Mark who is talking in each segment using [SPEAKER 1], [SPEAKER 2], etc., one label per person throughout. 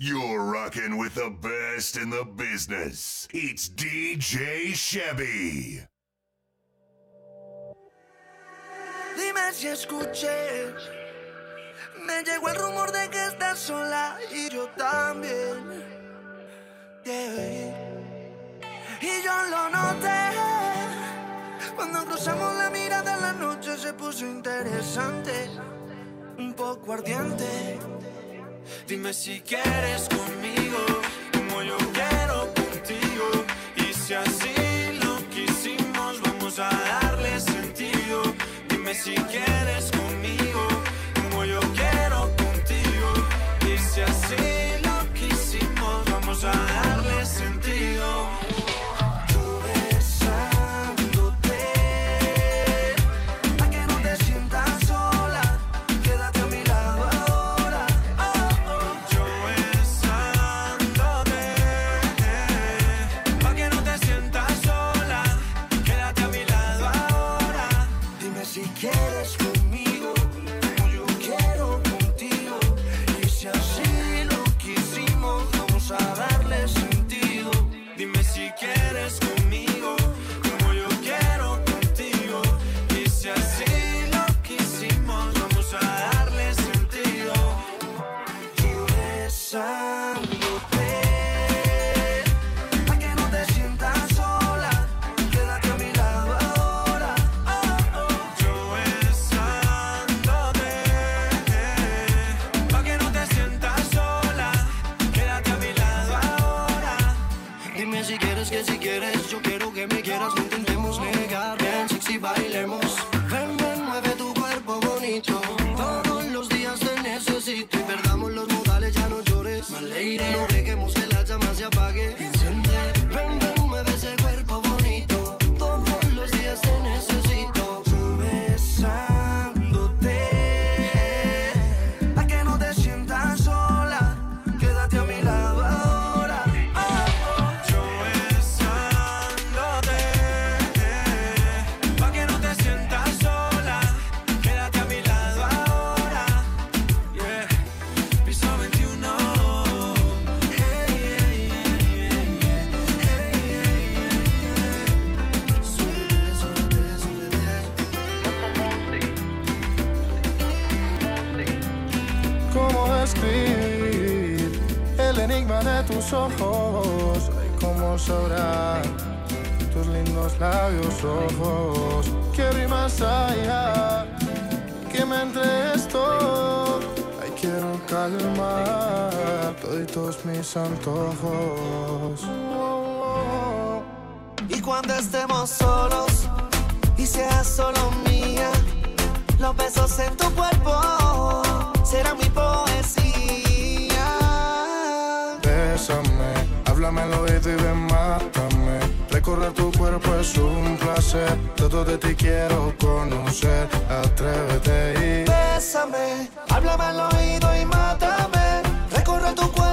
[SPEAKER 1] You're rocking with the best in the business. It's DJ Chevy.
[SPEAKER 2] Dime si escuché. Me llegó el rumor de que estás sola y yo también. Y yo lo noté. Cuando cruzamos la mirada, la noche se puso interesante. Un poco ardiente.
[SPEAKER 3] Dime si quieres conmigo, como yo quiero contigo. Y si así lo quisimos, vamos a darle sentido. Dime si quieres
[SPEAKER 2] llama
[SPEAKER 4] antojos.
[SPEAKER 2] Y cuando estemos solos y seas solo mía, los besos en tu cuerpo serán mi poesía.
[SPEAKER 4] Bésame, háblame al oído y ven, mátame. Recorrer tu cuerpo es un placer. Todo de ti quiero conocer. Atrévete y
[SPEAKER 2] Bésame, háblame al oído y mátame. Recorrer tu cuerpo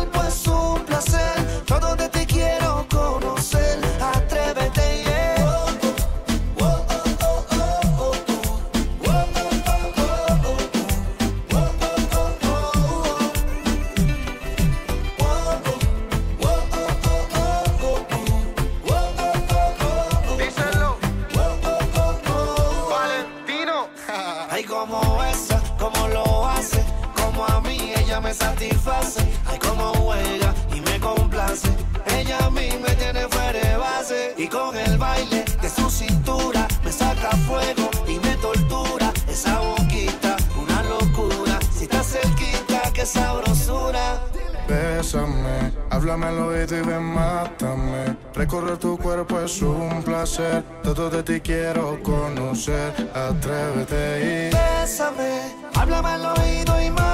[SPEAKER 2] con el baile de su cintura me saca fuego y me tortura. Esa boquita, una locura. Si está cerquita, qué sabrosura.
[SPEAKER 4] Bésame, háblame al oído y ven, mátame. Recorrer tu cuerpo es un placer. Todo de ti quiero conocer. Atrévete y
[SPEAKER 2] Bésame, háblame al oído y mátame.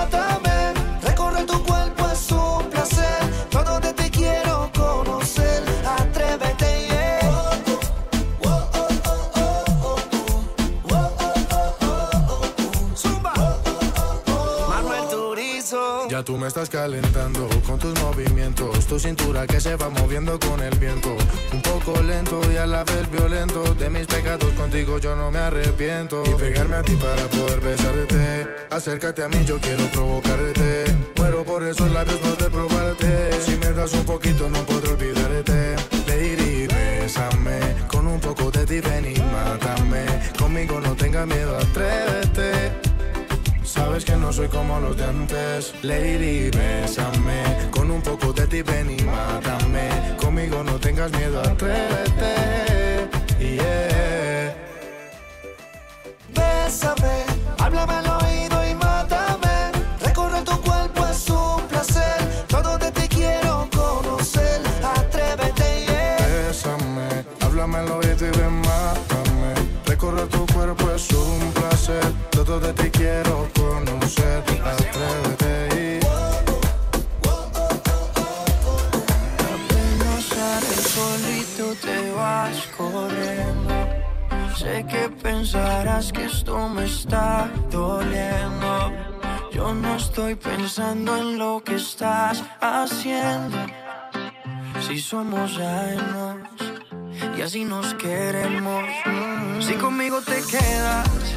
[SPEAKER 4] Tú me estás calentando con tus movimientos, tu cintura que se va moviendo con el viento. Un poco lento y a la vez violento. De mis pecados contigo yo no me arrepiento. Y pegarme a ti para poder besarte. Acércate a mí, yo quiero provocarte. Muero por esos labios poder probarte. Si me das un poquito, no podré olvidarte. Lady, bésame. Con un poco de ti, ven y mátame. Conmigo no tengas miedo, atrévete. Sabes que no soy como los de antes. Lady, bésame. Con un poco de ti ven y mátame. Conmigo no tengas miedo, atrévete. Yeah.
[SPEAKER 5] Bésame, háblame al oído y mátame. Recorrer tu cuerpo es un placer. Todo de ti quiero conocer. Atrévete, yeah.
[SPEAKER 4] Bésame, háblame al oído y ven, mátame. Recorrer tu cuerpo es un placer. Todo de ti quiero conocer. Atrévete.
[SPEAKER 5] Apenas sale el solito te vas corriendo. Sé que pensarás que esto me está doliendo. Yo no estoy pensando en lo que estás haciendo. Si somos años y así nos queremos. Si conmigo te quedas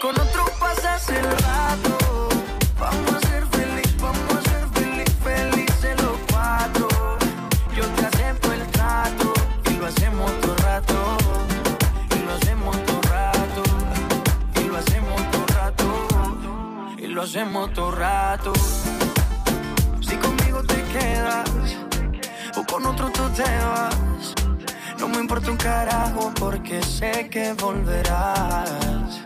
[SPEAKER 5] Con otro pasas el rato, vamos a ser feliz, vamos a ser feliz, felices los cuatro. Yo te acepto el trato y lo hacemos todo rato. Y lo hacemos todo rato. Y lo hacemos todo rato. Y lo hacemos todo rato. Si conmigo te quedas o con otro tú te vas. No me importa un carajo porque sé que volverás.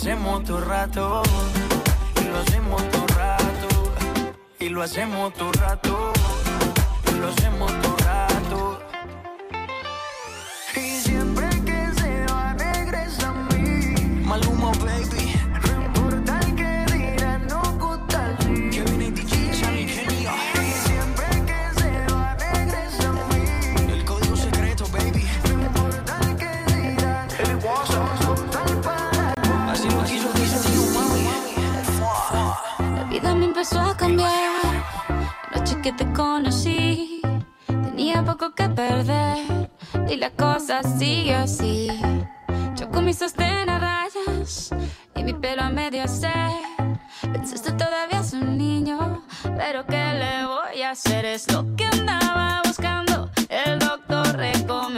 [SPEAKER 5] hacemos todo rato. Y lo hacemos todo rato. Y lo hacemos todo rato. Y lo hacemos que
[SPEAKER 6] te conocí, tenía poco que perder. Y la cosa sigue así. Yo con mi sostén a rayas y mi pelo a medio se. Pensaste todavía es un niño, pero ¿qué le voy a hacer? Es lo que andaba buscando, el doctor recomendando.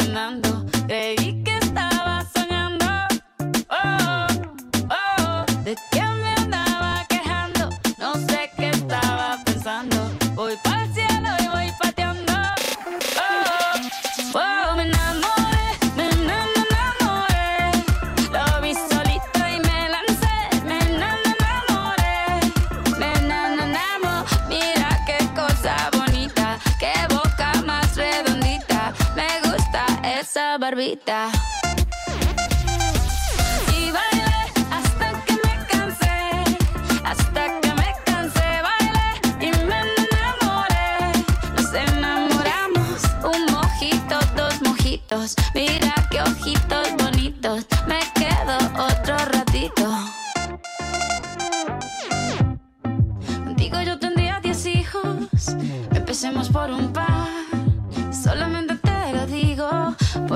[SPEAKER 6] Y
[SPEAKER 7] bailé hasta que me cansé, hasta que me cansé, bailé y me enamoré. Nos enamoramos, un mojito, dos mojitos, mira qué ojitos bonitos.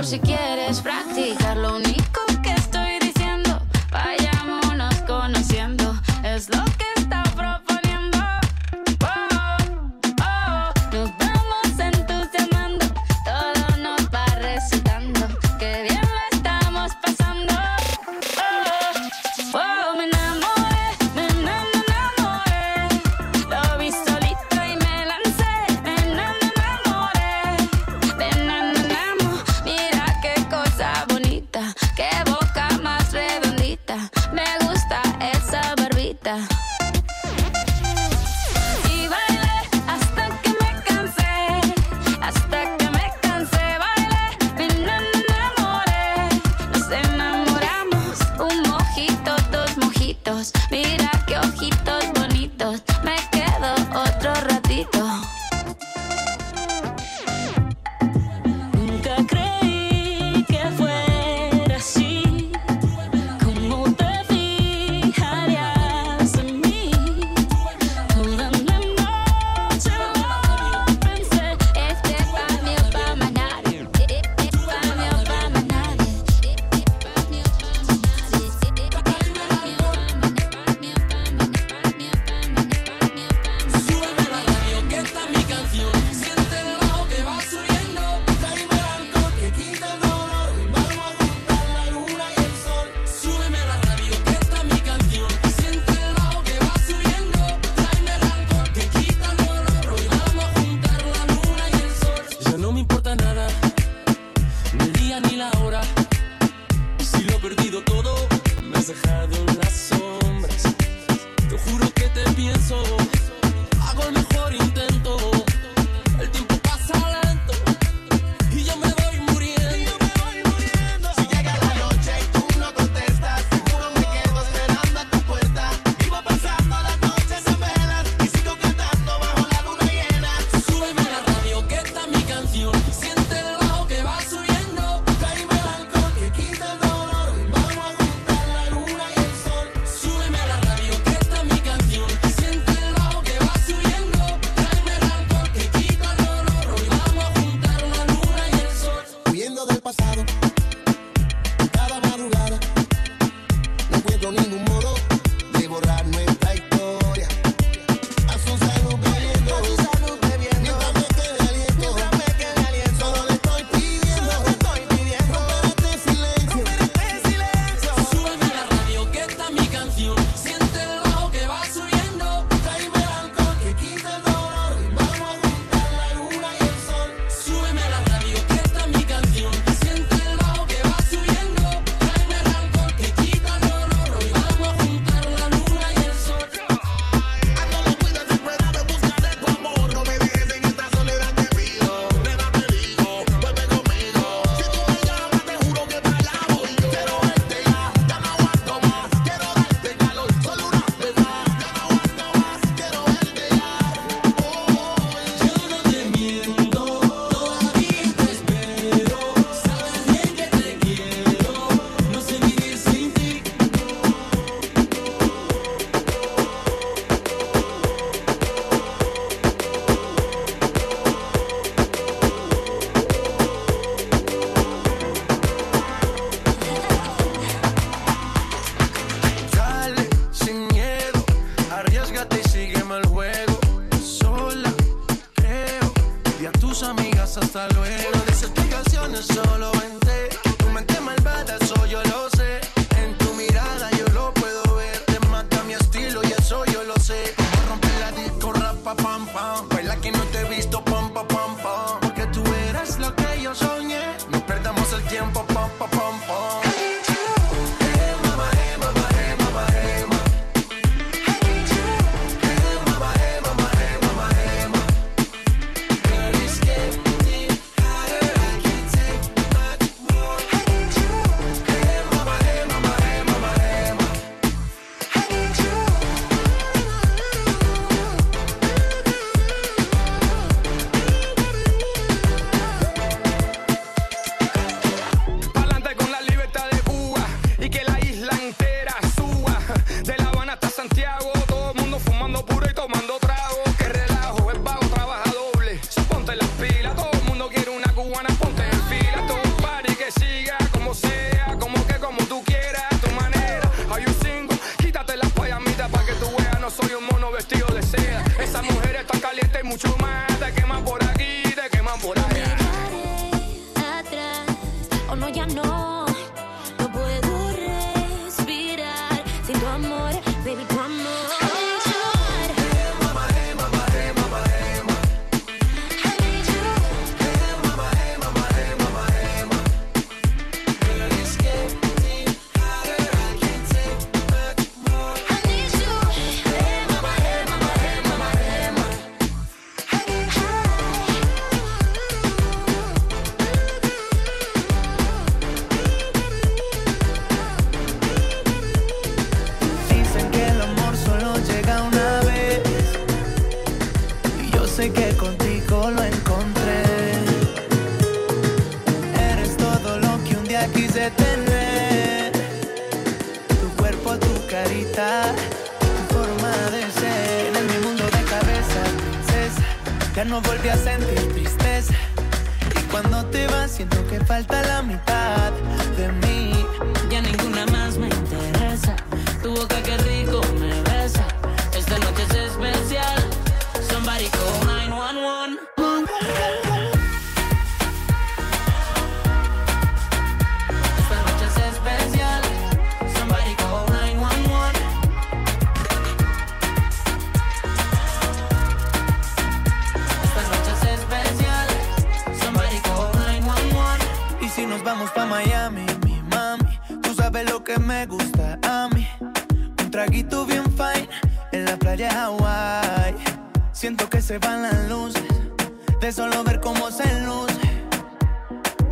[SPEAKER 7] si quieres
[SPEAKER 6] practicarlo. has dejado que
[SPEAKER 8] contigo lo encontré. Eres todo lo que un día quise tener. Tu cuerpo, tu carita, tu forma de ser. En mi mundo de cabeza, princesa, ya no volví a sentir tristeza. Y cuando te vas, siento que falta la mitad de mí. Siento que se van las luces de solo ver cómo se luce.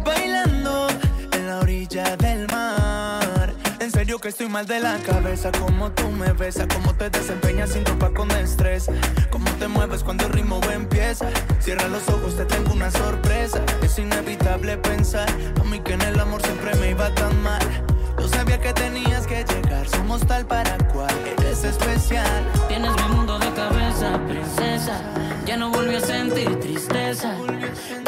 [SPEAKER 8] Bailando en la orilla del mar. En serio que estoy mal de la cabeza, como tú me besas, cómo te desempeñas sin ropa con destreza, cómo te mueves cuando el ritmo empieza. Cierra los ojos, te tengo una sorpresa. Es inevitable pensar a mí que en el amor siempre me iba tan mal. Yo sabía que tenías que llegar, somos tal para cual, eres especial.
[SPEAKER 9] Tienes mi mundo de cabeza, princesa. Ya no volví a sentir tristeza.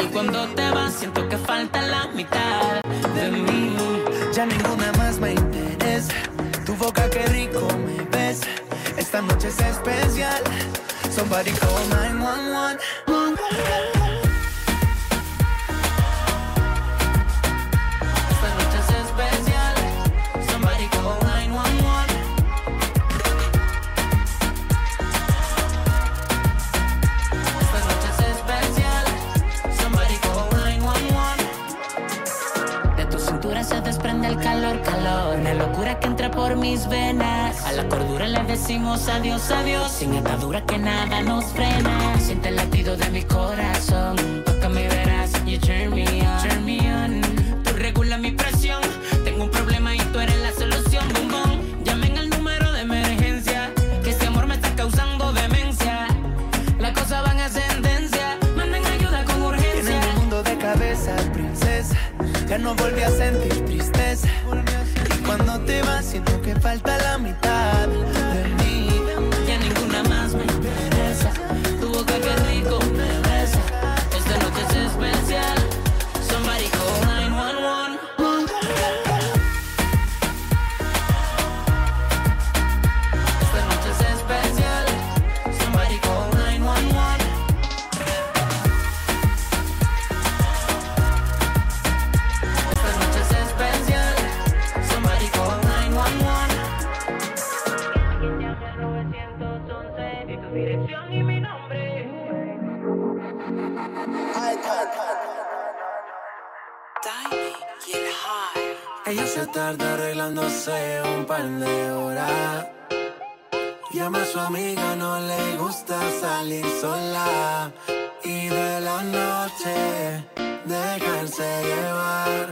[SPEAKER 9] Y cuando te vas, siento que falta la mitad de mí.
[SPEAKER 8] Ya ninguna más me interesa. Tu boca que rico me besa. Esta noche es especial. Somebody call 911.
[SPEAKER 9] El calor, calor. Una locura que entra por mis venas. A la cordura le decimos adiós, adiós. Sin atadura que nada nos frena. Siente el latido de mi corazón. Tócame y verás. You turn me on. Turn me on. Tú regulas mi presión. Tengo un problema y tú eres la solución. Boom, boom. Llamen al número de emergencia. Que ese amor me está causando demencia. Las cosas van a ascendencia. Manden ayuda con
[SPEAKER 8] En
[SPEAKER 9] urgencia.
[SPEAKER 8] el mundo de cabeza, princesa. Ya no volví a sentir tristeza.
[SPEAKER 10] Arreglándose un par de horas. Llama a su amiga, no le gusta salir sola. Y de la noche dejarse llevar.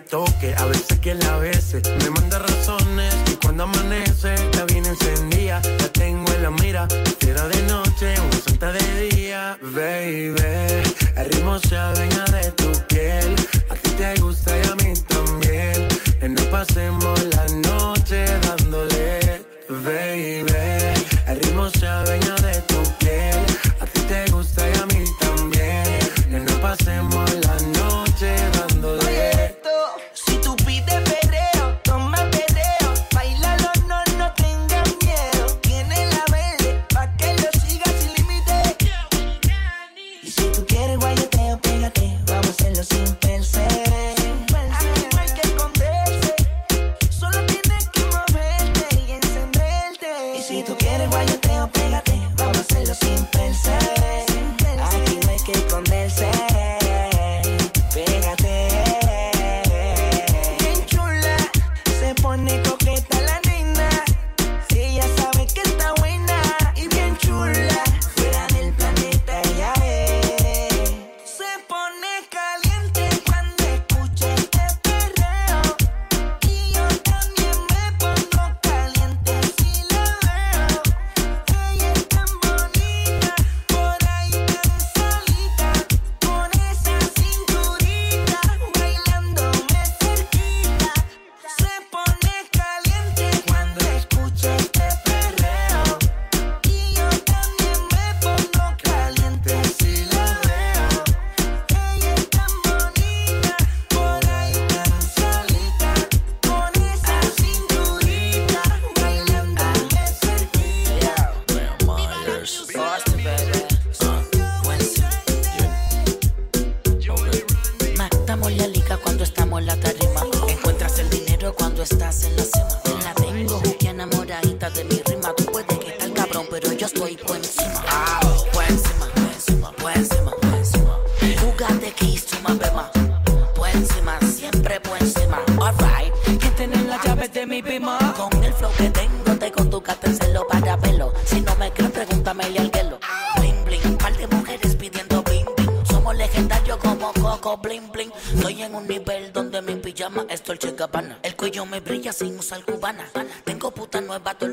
[SPEAKER 10] Toque, a veces que la bese. Me manda razones y cuando amanece, la viene encendida. La tengo en la mira, fiera de noche, una santa de día. Baby, el ritmo se adueña de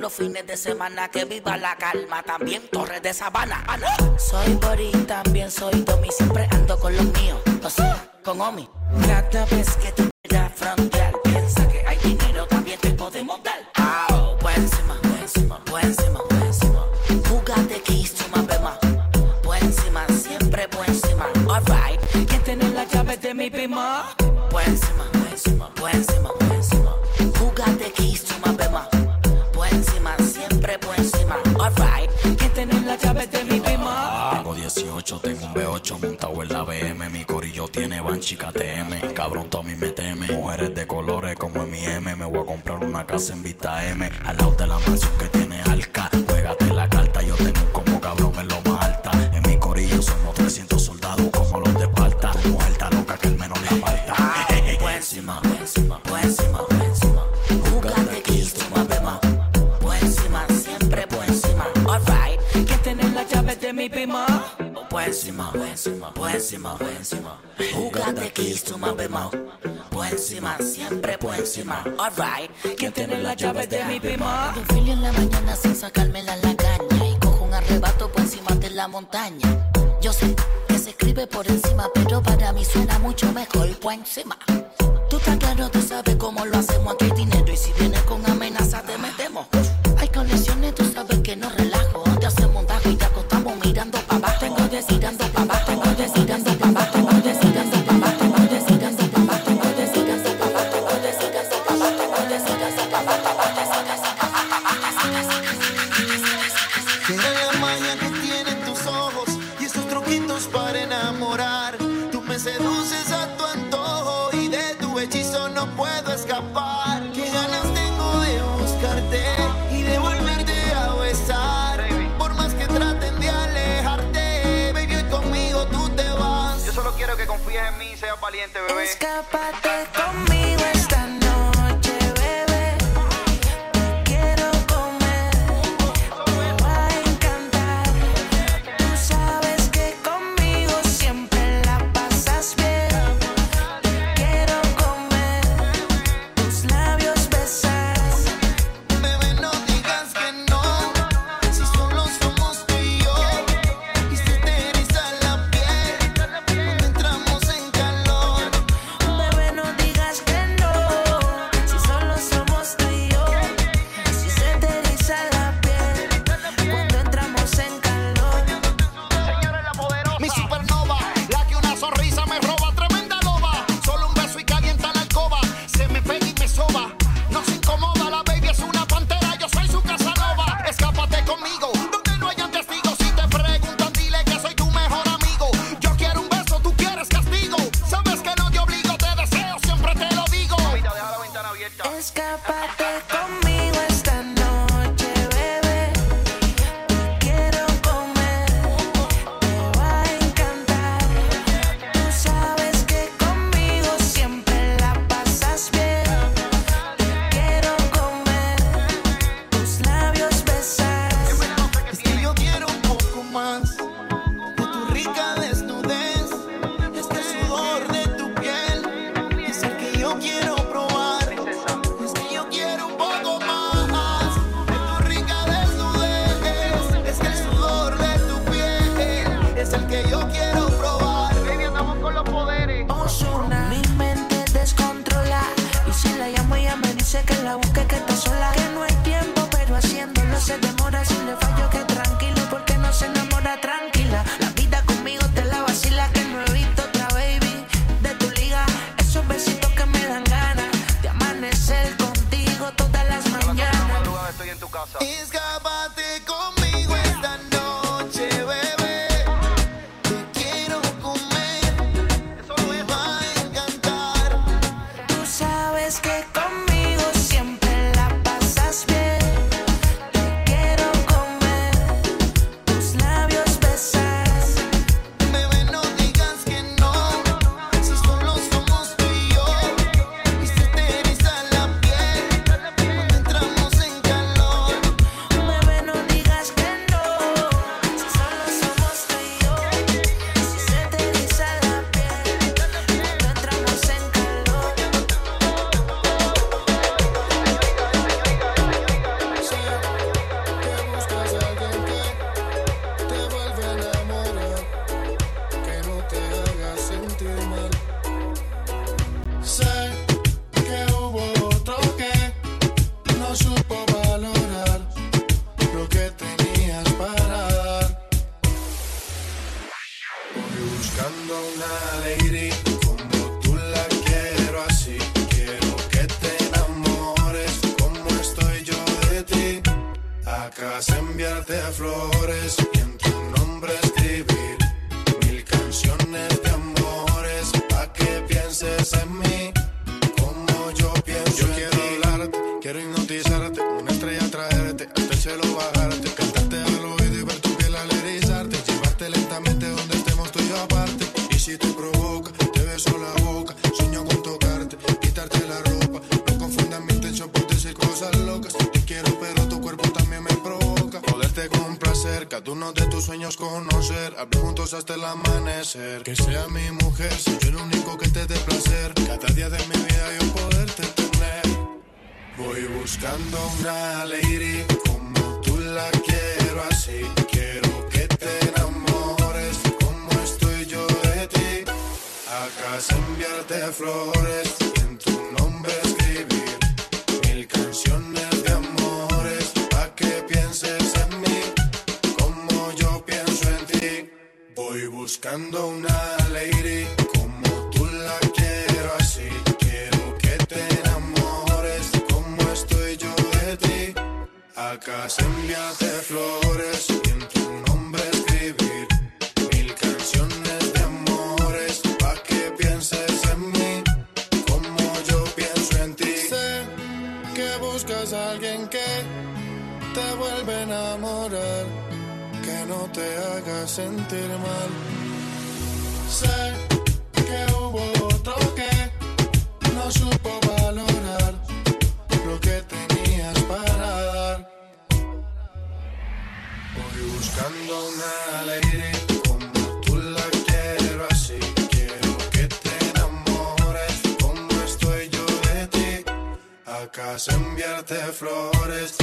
[SPEAKER 11] los fines de semana. Que viva la calma, también Torres de Sabana. Soy Bori, también soy Domi. Siempre ando con los míos, o sea, con Omi. Cada vez que tú quieras frontear, piensa que hay dinero, también te podemos dar. Ah, por encima. Jugate keys to my bema. Encima, siempre encima. Alright, ¿quién tiene las llaves de mi pima? Por encima, tiene
[SPEAKER 12] Banshee KTM. Cabrón, Tommy me teme. Mujeres de colores como en mi M. Me voy a comprar una casa en Vista M. Al lado de la mansión que tiene Alca. Juégate la carta, yo tengo como cabrón en lo más alta. En mi corillo somos 300 soldados como los de Esparta. Mujer está loca que el menos le aparta.
[SPEAKER 11] Por encima, por encima, encima, por encima. Jugate my bema. Por encima, siempre por encima. Alright, ¿quién tiene las llaves de mi pima? Por encima, por encima, por encima, por encima. Jugate keys to my bema. Por encima, siempre por encima. Alright, ¿quién tiene las llaves de mi pima? Un fili en la mañana sin sacarme la caña. Y cojo un arrebato por encima de la montaña. Yo sé que se escribe por encima, pero para mí suena mucho mejor por encima. Tú estás claro, tú sabes cómo lo hacemos. Aquí dinero y si vienes con amenaza te metemos. Hay conexiones, tú sabes que no relajo. Te hacemos un y te acostamos mirando para abajo. Tengo desirando para abajo,
[SPEAKER 13] valiente.
[SPEAKER 14] Escápate conmigo esta
[SPEAKER 4] Say. Buscando una lady como tú la quiero así. Quiero que te enamores como estoy yo de ti. Acá enviarte flores y en tu nombre escribir mil canciones de amores pa' que pienses en mí como yo pienso en ti. Voy buscando una casa me hace flores y en tu nombre escribir mil canciones de amores pa' que pienses en mí como yo pienso en ti. Sé que buscas a alguien que te vuelve a enamorar, que no te haga sentir mal. Sé que hubo otro que no supo echarte flores.